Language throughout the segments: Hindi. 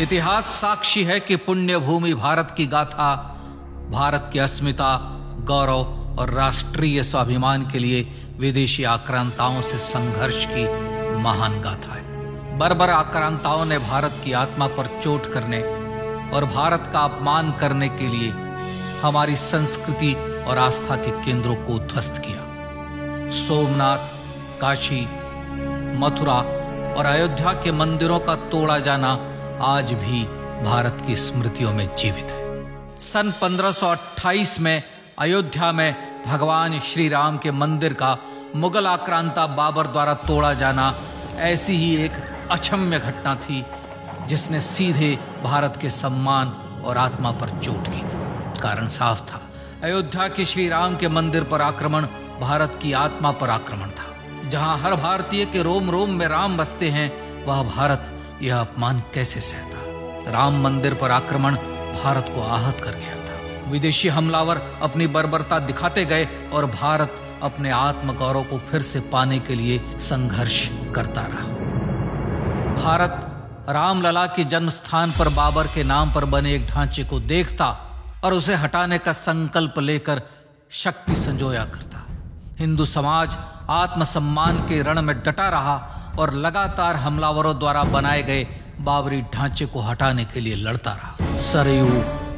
इतिहास साक्षी है कि पुण्य भूमि भारत की गाथा, भारत की अस्मिता, गौरव और राष्ट्रीय स्वाभिमान के लिए विदेशी आक्रांताओं से संघर्ष की महान गाथा है। बर्बर आक्रांताओं ने भारत की आत्मा पर चोट करने और भारत का अपमान करने के लिए हमारी संस्कृति और आस्था के केंद्रों को ध्वस्त किया। सोमनाथ, काशी, मथुरा और अयोध्या के मंदिरों का तोड़ा जाना आज भी भारत की स्मृतियों में जीवित है। सन 1528 में अयोध्या में भगवान श्री राम के मंदिर का मुगल आक्रांता बाबर द्वारा तोड़ा जाना ऐसी ही एक अक्षम्य घटना थी, जिसने सीधे भारत के सम्मान और आत्मा पर चोट की थी। कारण साफ़ था, अयोध्या के श्री राम के मंदिर पर आक्रमण भारत की आत्मा पर आक्रमण था। जहाँ हर भारतीय के रोम रोम में राम बसते हैं, वह भारत यह अपमान कैसे सहता? राम मंदिर पर आक्रमण भारत को आहत कर गया था। विदेशी हमलावर अपनी बर्बरता दिखाते गए और भारत अपने आत्म गौरव को फिर से पाने के लिए संघर्ष करता रहा। भारत रामलला के जन्म स्थान पर बाबर के नाम पर बने एक ढांचे को देखता और उसे हटाने का संकल्प लेकर शक्ति संजोया करता। हिंदू समाज आत्मसम्मान के रण में डटा रहा और लगातार हमलावरों द्वारा बनाए गए बाबरी ढांचे को हटाने के लिए लड़ता रहा। सरयू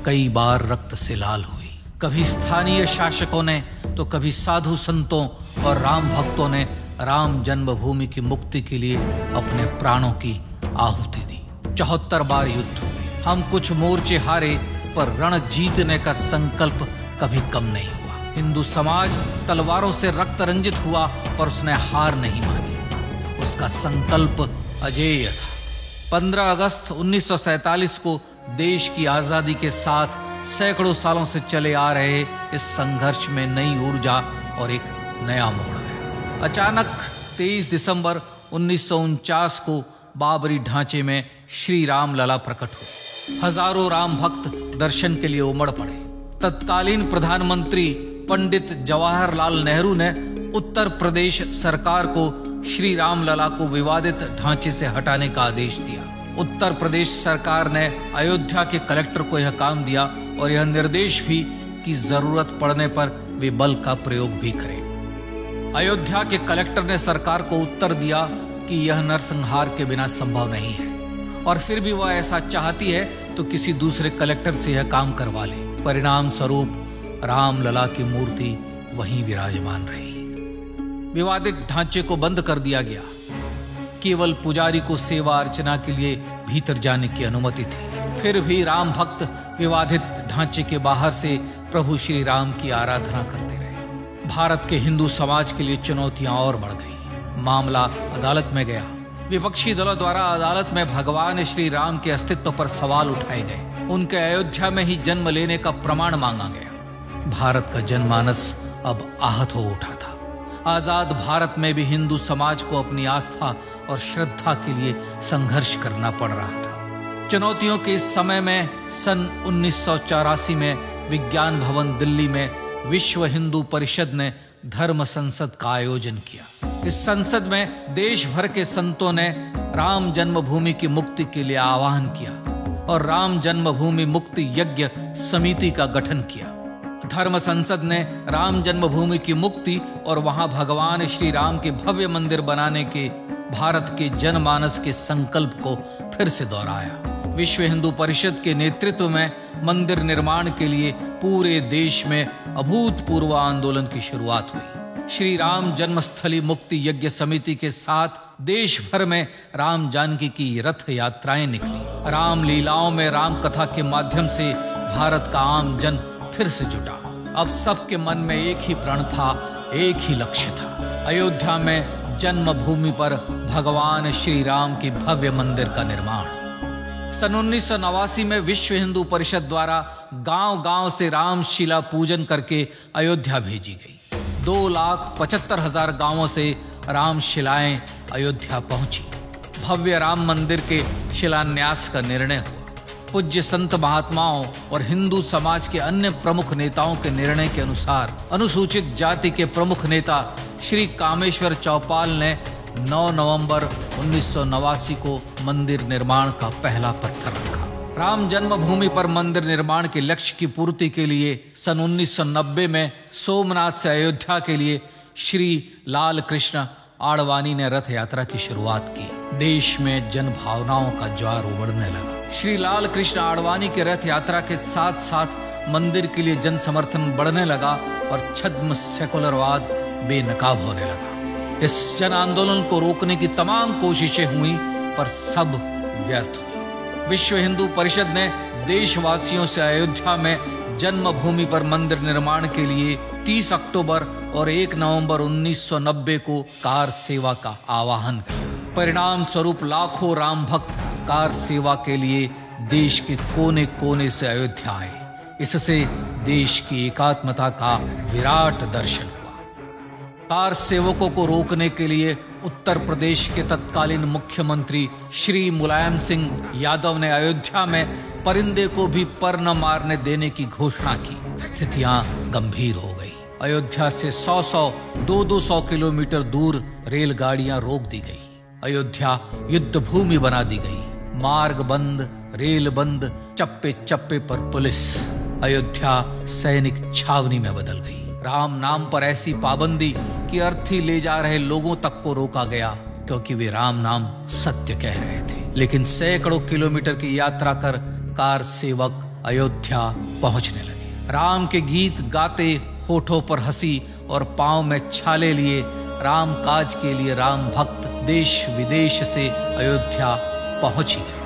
कई बार रक्त से लाल हुई। कभी स्थानीय शासकों ने तो कभी साधु संतों और राम भक्तों ने राम जन्मभूमि की मुक्ति के लिए अपने प्राणों की आहुति दी। चौहत्तर बार युद्ध हुए। हम कुछ मोर्चे हारे, पर रण जीतने का संकल्प कभी कम नहीं हुआ। हिंदू समाज तलवारों से रक्त रंजित हुआ, पर उसने हार नहीं मानी। उसका संकल्प अजेय था। 15 अगस्त 1947 को देश की आज़ादी के साथ सैकड़ों सालों से चले आ रहे इस संघर्ष में नई ऊर्जा और एक नया मोड़ है। अचानक 23 दिसंबर उन्नीस सौ उनचास को बाबरी ढांचे में श्री राम लला प्रकट हो हज़ारों राम भक्त दर्शन के लिए उमड़ पड़े। तत्कालीन प्रधानमंत्री पंडित जवाहरलाल नेहरू ने उत्तर प्रदेश सरकार को श्री राम लला को विवादित ढांचे से हटाने का आदेश दिया। उत्तर प्रदेश सरकार ने अयोध्या के कलेक्टर को यह काम दिया और यह निर्देश भी कि ज़रूरत पड़ने पर वे बल का प्रयोग भी करें। अयोध्या के कलेक्टर ने सरकार को उत्तर दिया कि यह नरसंहार के बिना संभव नहीं है। और फिर भी वह ऐसा चाहती है तो किसी दूसरे कलेक्टर से यह काम करवा ले। परिणाम स्वरूप राम लला की मूर्ति वहीं विराजमान रही। विवादित ढांचे को बंद कर दिया गया। केवल पुजारी को सेवा अर्चना के लिए भीतर जाने की अनुमति थी। फिर भी राम भक्त विवादित ढांचे के बाहर से प्रभु श्री राम की आराधना करते रहे। भारत के हिंदू समाज के लिए चुनौतियाँ और बढ़ गई। मामला अदालत में गया। विपक्षी दलों द्वारा अदालत में भगवान श्री राम के अस्तित्व पर सवाल उठाए गए। उनके अयोध्या में ही जन्म लेने का प्रमाण मांगा गया। भारत का जनमानस अब आहत हो उठा आज़ाद भारत में भी हिंदू समाज को अपनी आस्था और श्रद्धा के लिए संघर्ष करना पड़ रहा था। चुनौतियों के इस समय में सन उन्नीस सौ चौरासी में विज्ञान भवन दिल्ली में विश्व हिंदू परिषद ने धर्म संसद का आयोजन किया। इस संसद में देश भर के संतों ने राम जन्मभूमि की मुक्ति के लिए आह्वान किया और राम जन्मभूमि मुक्ति यज्ञ समिति का गठन किया। धर्म संसद ने राम जन्मभूमि की मुक्ति और वहाँ भगवान श्री राम के भव्य मंदिर बनाने के भारत के जनमानस के संकल्प को फिर से दोहराया। विश्व हिंदू परिषद के नेतृत्व में मंदिर निर्माण के लिए पूरे देश में अभूतपूर्व आंदोलन की शुरुआत हुई। श्री राम जन्मस्थली मुक्ति यज्ञ समिति के साथ देश भर में राम जानकी की रथ यात्राएँ निकली। राम लीलाओं में राम कथा के माध्यम से भारत का आम जन फिर से जुटा। अब सबके मन में एक ही प्रण था, एक ही लक्ष्य था। अयोध्या में जन्मभूमि पर भगवान श्री राम के भव्य मंदिर का निर्माण। सन उन्नीस सौ नवासी में विश्व हिंदू परिषद द्वारा गाँव गाँव से रामशिला पूजन करके अयोध्या भेजी गई। दो लाख पचहत्तर हज़ार गाँवों से रामशिलाएँ अयोध्या पहुँची। भव्य राम मंदिर के शिलान्यास का निर्णय हुआ। पूज्य संत महात्माओं और हिंदू समाज के अन्य प्रमुख नेताओं के निर्णय के अनुसार अनुसूचित जाति के प्रमुख नेता श्री कामेश्वर चौपाल ने 9 नवंबर उन्नीस सौ नवासी को मंदिर निर्माण का पहला पत्थर रखा। राम जन्मभूमि पर मंदिर निर्माण के लक्ष्य की पूर्ति के लिए सन 1990 में सोमनाथ से अयोध्या के लिए श्री लाल कृष्ण आड़वानी ने रथ यात्रा की शुरुआत की। देश में जन भावनाओं का ज्वार उबड़ने लगा। श्री लाल कृष्ण आडवाणी के रथ यात्रा के साथ साथ मंदिर के लिए जन समर्थन बढ़ने लगा और छद्म सेकुलरवाद बेनकाब होने लगा। इस जन आंदोलन को रोकने की तमाम कोशिशें हुई, पर सब व्यर्थ हुई विश्व हिंदू परिषद ने देशवासियों से अयोध्या में जन्मभूमि पर मंदिर निर्माण के लिए 30 अक्टूबर और 1 नवंबर 1990 को कार सेवा का आवाहन किया। परिणाम स्वरूप लाखों राम भक्त कार सेवा के लिए देश के कोने कोने से अयोध्या आए। इससे देश की एकात्मता का विराट दर्शन हुआ। कार सेवकों को रोकने के लिए उत्तर प्रदेश के तत्कालीन मुख्यमंत्री श्री मुलायम सिंह यादव ने अयोध्या में परिंदे को भी पर न मारने देने की घोषणा की। स्थितियाँ गंभीर हो गई। अयोध्या से 100-100, 200 किलोमीटर दूर रेलगाड़ियाँ रोक दी गई। अयोध्या युद्ध भूमि बना दी गई। मार्ग बंद रेल बंद चप्पे चप्पे पर पुलिस। अयोध्या सैनिक छावनी में बदल गई। राम नाम पर ऐसी पाबंदी कि अर्थी ले जा रहे लोगों तक को रोका गया क्योंकि वे राम नाम सत्य कह रहे थे। लेकिन सैकड़ों किलोमीटर की यात्रा कर कार सेवक अयोध्या पहुँचने लगे। राम के गीत गाते होठों पर हँसी और पाँव में छाले लिए राम काज के लिए राम भक्त देश विदेश से अयोध्या पहुँच गए।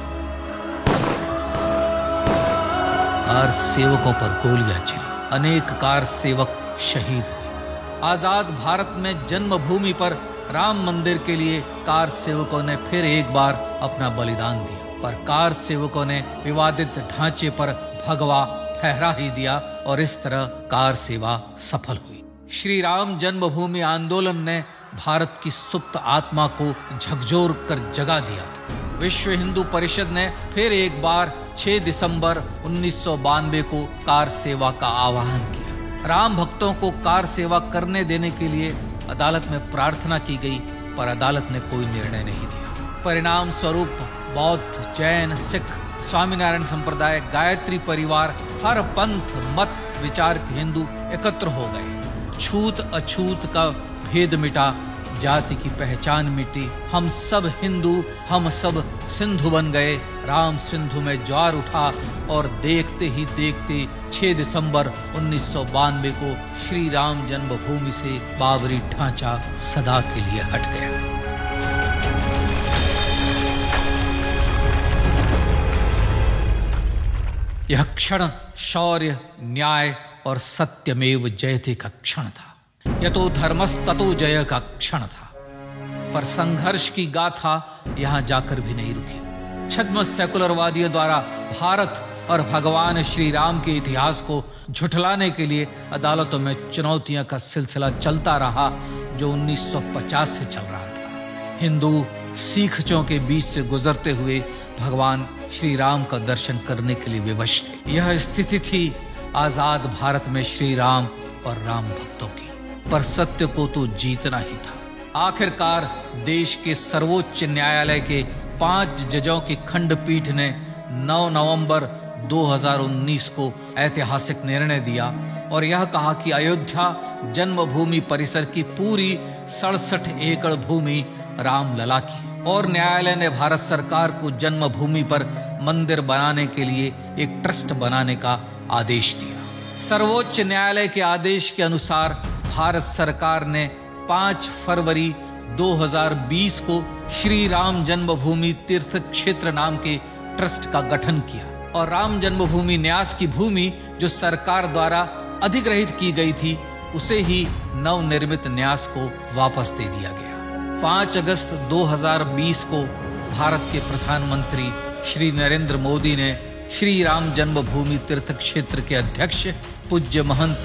कार सेवकों पर गोलियाँ चली। अनेक कार सेवक शहीद हुए। आज़ाद भारत में जन्मभूमि पर राम मंदिर के लिए कार सेवकों ने फिर एक बार अपना बलिदान दिया। पर कार सेवकों ने विवादित ढांचे पर भगवा ठहरा ही दिया और इस तरह कार सेवा सफल हुई। श्री राम जन्मभूमि आंदोलन ने भारत की सुप्त आत्मा को झकझोर कर जगा दिया था। विश्व हिंदू परिषद ने फिर एक बार 6 दिसंबर उन्नीस सौ बानवे को कार सेवा का आह्वान किया। राम भक्तों को कार सेवा करने देने के लिए अदालत में प्रार्थना की गई, पर अदालत ने कोई निर्णय नहीं दिया। परिणाम स्वरूप बौद्ध, जैन, सिख स्वामीनारायण संप्रदाय, गायत्री परिवार, हर पंथ, मत, विचार के हिंदू एकत्र हो गए। छूत अछूत का भेद मिटा, जाति की पहचान मिटी। हम सब हिंदू, हम सब सिंधु बन गए। राम सिंधु में ज्वार उठा और देखते ही देखते 6 दिसंबर उन्नीस सौ बानवे को श्री राम जन्मभूमि से बाबरी ढांचा सदा के लिए हट गया। यह क्षण शौर्य, न्याय और सत्यमेव जयते का क्षण था। यह तो धर्मस ततो जय का क्षण था। पर संघर्ष की गाथा यहाँ जाकर भी नहीं रुकी। छद्म सेकुलरवादियों द्वारा भारत और भगवान श्री राम के इतिहास को झुठलाने के लिए अदालतों में चुनौतियाँ का सिलसिला चलता रहा, जो 1950 से चल रहा था। हिंदू सीखचों के बीच से गुजरते हुए भगवान श्री राम का दर्शन करने के लिए विवश थे। यह स्थिति थी आज़ाद भारत में श्री राम और राम भक्तों की। पर सत्य को तो जीतना ही था। आखिरकार देश के सर्वोच्च न्यायालय के पाँच जजों की खंडपीठ ने 9 नवंबर 2019 को ऐतिहासिक निर्णय दिया और यह कहा कि अयोध्या जन्मभूमि परिसर की पूरी सड़सठ एकड़ भूमि राम लला की और न्यायालय ने भारत सरकार को जन्मभूमि पर मंदिर बनाने के लिए एक ट्रस्ट बनाने का आदेश दिया। सर्वोच्च न्यायालय के आदेश के अनुसार भारत सरकार ने 5 फरवरी 2020 को श्री राम जन्मभूमि तीर्थ क्षेत्र नाम के ट्रस्ट का गठन किया और राम जन्मभूमि न्यास की भूमि जो सरकार द्वारा अधिग्रहित की गई थी, उसे ही नवनिर्मित न्यास को वापस दे दिया गया। 5 अगस्त 2020 को भारत के प्रधानमंत्री श्री नरेंद्र मोदी ने श्री राम जन्मभूमि तीर्थ क्षेत्र के अध्यक्ष पूज्य महंत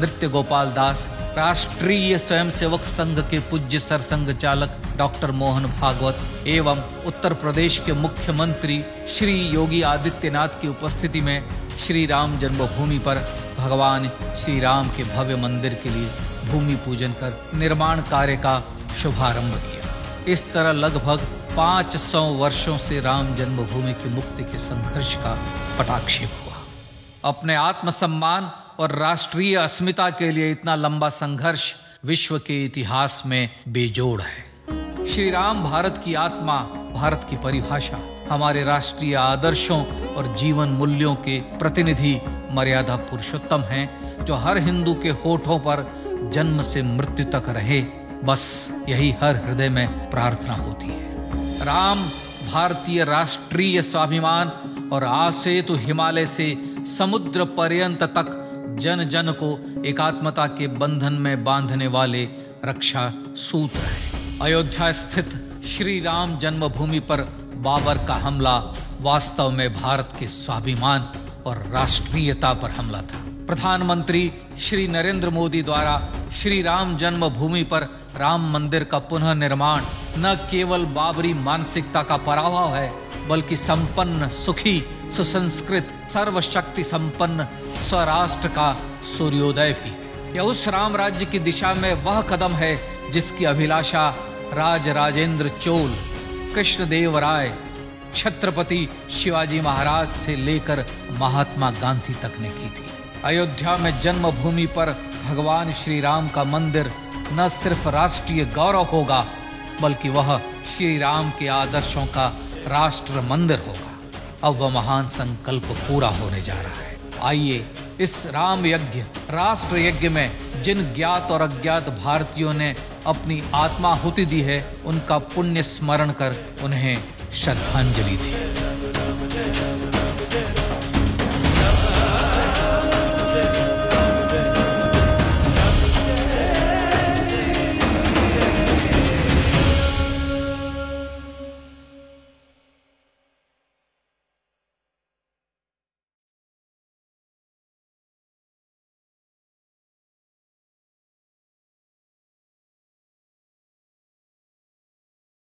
नृत्य गोपाल दास, राष्ट्रीय स्वयंसेवक संघ के पूज्य सरसंघ चालक डॉक्टर मोहन भागवत एवं उत्तर प्रदेश के मुख्यमंत्री श्री योगी आदित्यनाथ की उपस्थिति में श्री राम जन्मभूमि पर भगवान श्री राम के भव्य मंदिर के लिए भूमि पूजन कर निर्माण कार्य का शुभारंभ किया। इस तरह लगभग 500 वर्षों से राम जन्मभूमि की मुक्ति के संघर्ष का पटाक्षेप हुआ। अपने आत्मसम्मान और राष्ट्रीय अस्मिता के लिए इतना लंबा संघर्ष विश्व के इतिहास में बेजोड़ है। श्री राम भारत की आत्मा, भारत की परिभाषा, हमारे राष्ट्रीय आदर्शों और जीवन मूल्यों के प्रतिनिधि मर्यादा पुरुषोत्तम हैं, जो हर हिंदू के होठों पर जन्म से मृत्यु तक रहे। बस यही हर हृदय में प्रार्थना होती है। राम, भारतीय राष्ट्रीय स्वाभिमान और आसेतु हिमालय से समुद्र पर्यंत तक जन जन को एकात्मता के बंधन में बांधने वाले रक्षा सूत्र है। अयोध्या स्थित श्री राम जन्मभूमि पर बाबर का हमला वास्तव में भारत के स्वाभिमान और राष्ट्रीयता पर हमला था। प्रधानमंत्री श्री नरेंद्र मोदी द्वारा श्री राम जन्मभूमि पर राम मंदिर का पुनः निर्माण न केवल बाबरी मानसिकता का पराभव है, बल्कि संपन्न, सुखी, सुसंस्कृत, सर्वशक्ति संपन्न स्वराष्ट्र का सूर्योदय भी। यह उस राम राज्य की दिशा में वह कदम है जिसकी अभिलाषा राज राजेंद्र चोल, कृष्णदेव राय, छत्रपति शिवाजी महाराज से लेकर महात्मा गांधी तक ने की थी। अयोध्या में जन्मभूमि पर भगवान श्री राम का मंदिर न सिर्फ़ राष्ट्रीय गौरव होगा, बल्कि वह श्री राम के आदर्शों का राष्ट्र मंदिर होगा। अब वह महान संकल्प पूरा होने जा रहा है। आइए इस राम यज्ञ राष्ट्र यज्ञ में जिन ज्ञात और अज्ञात भारतीयों ने अपनी आत्माहुति दी है, उनका पुण्य स्मरण कर उन्हें श्रद्धांजलि दें।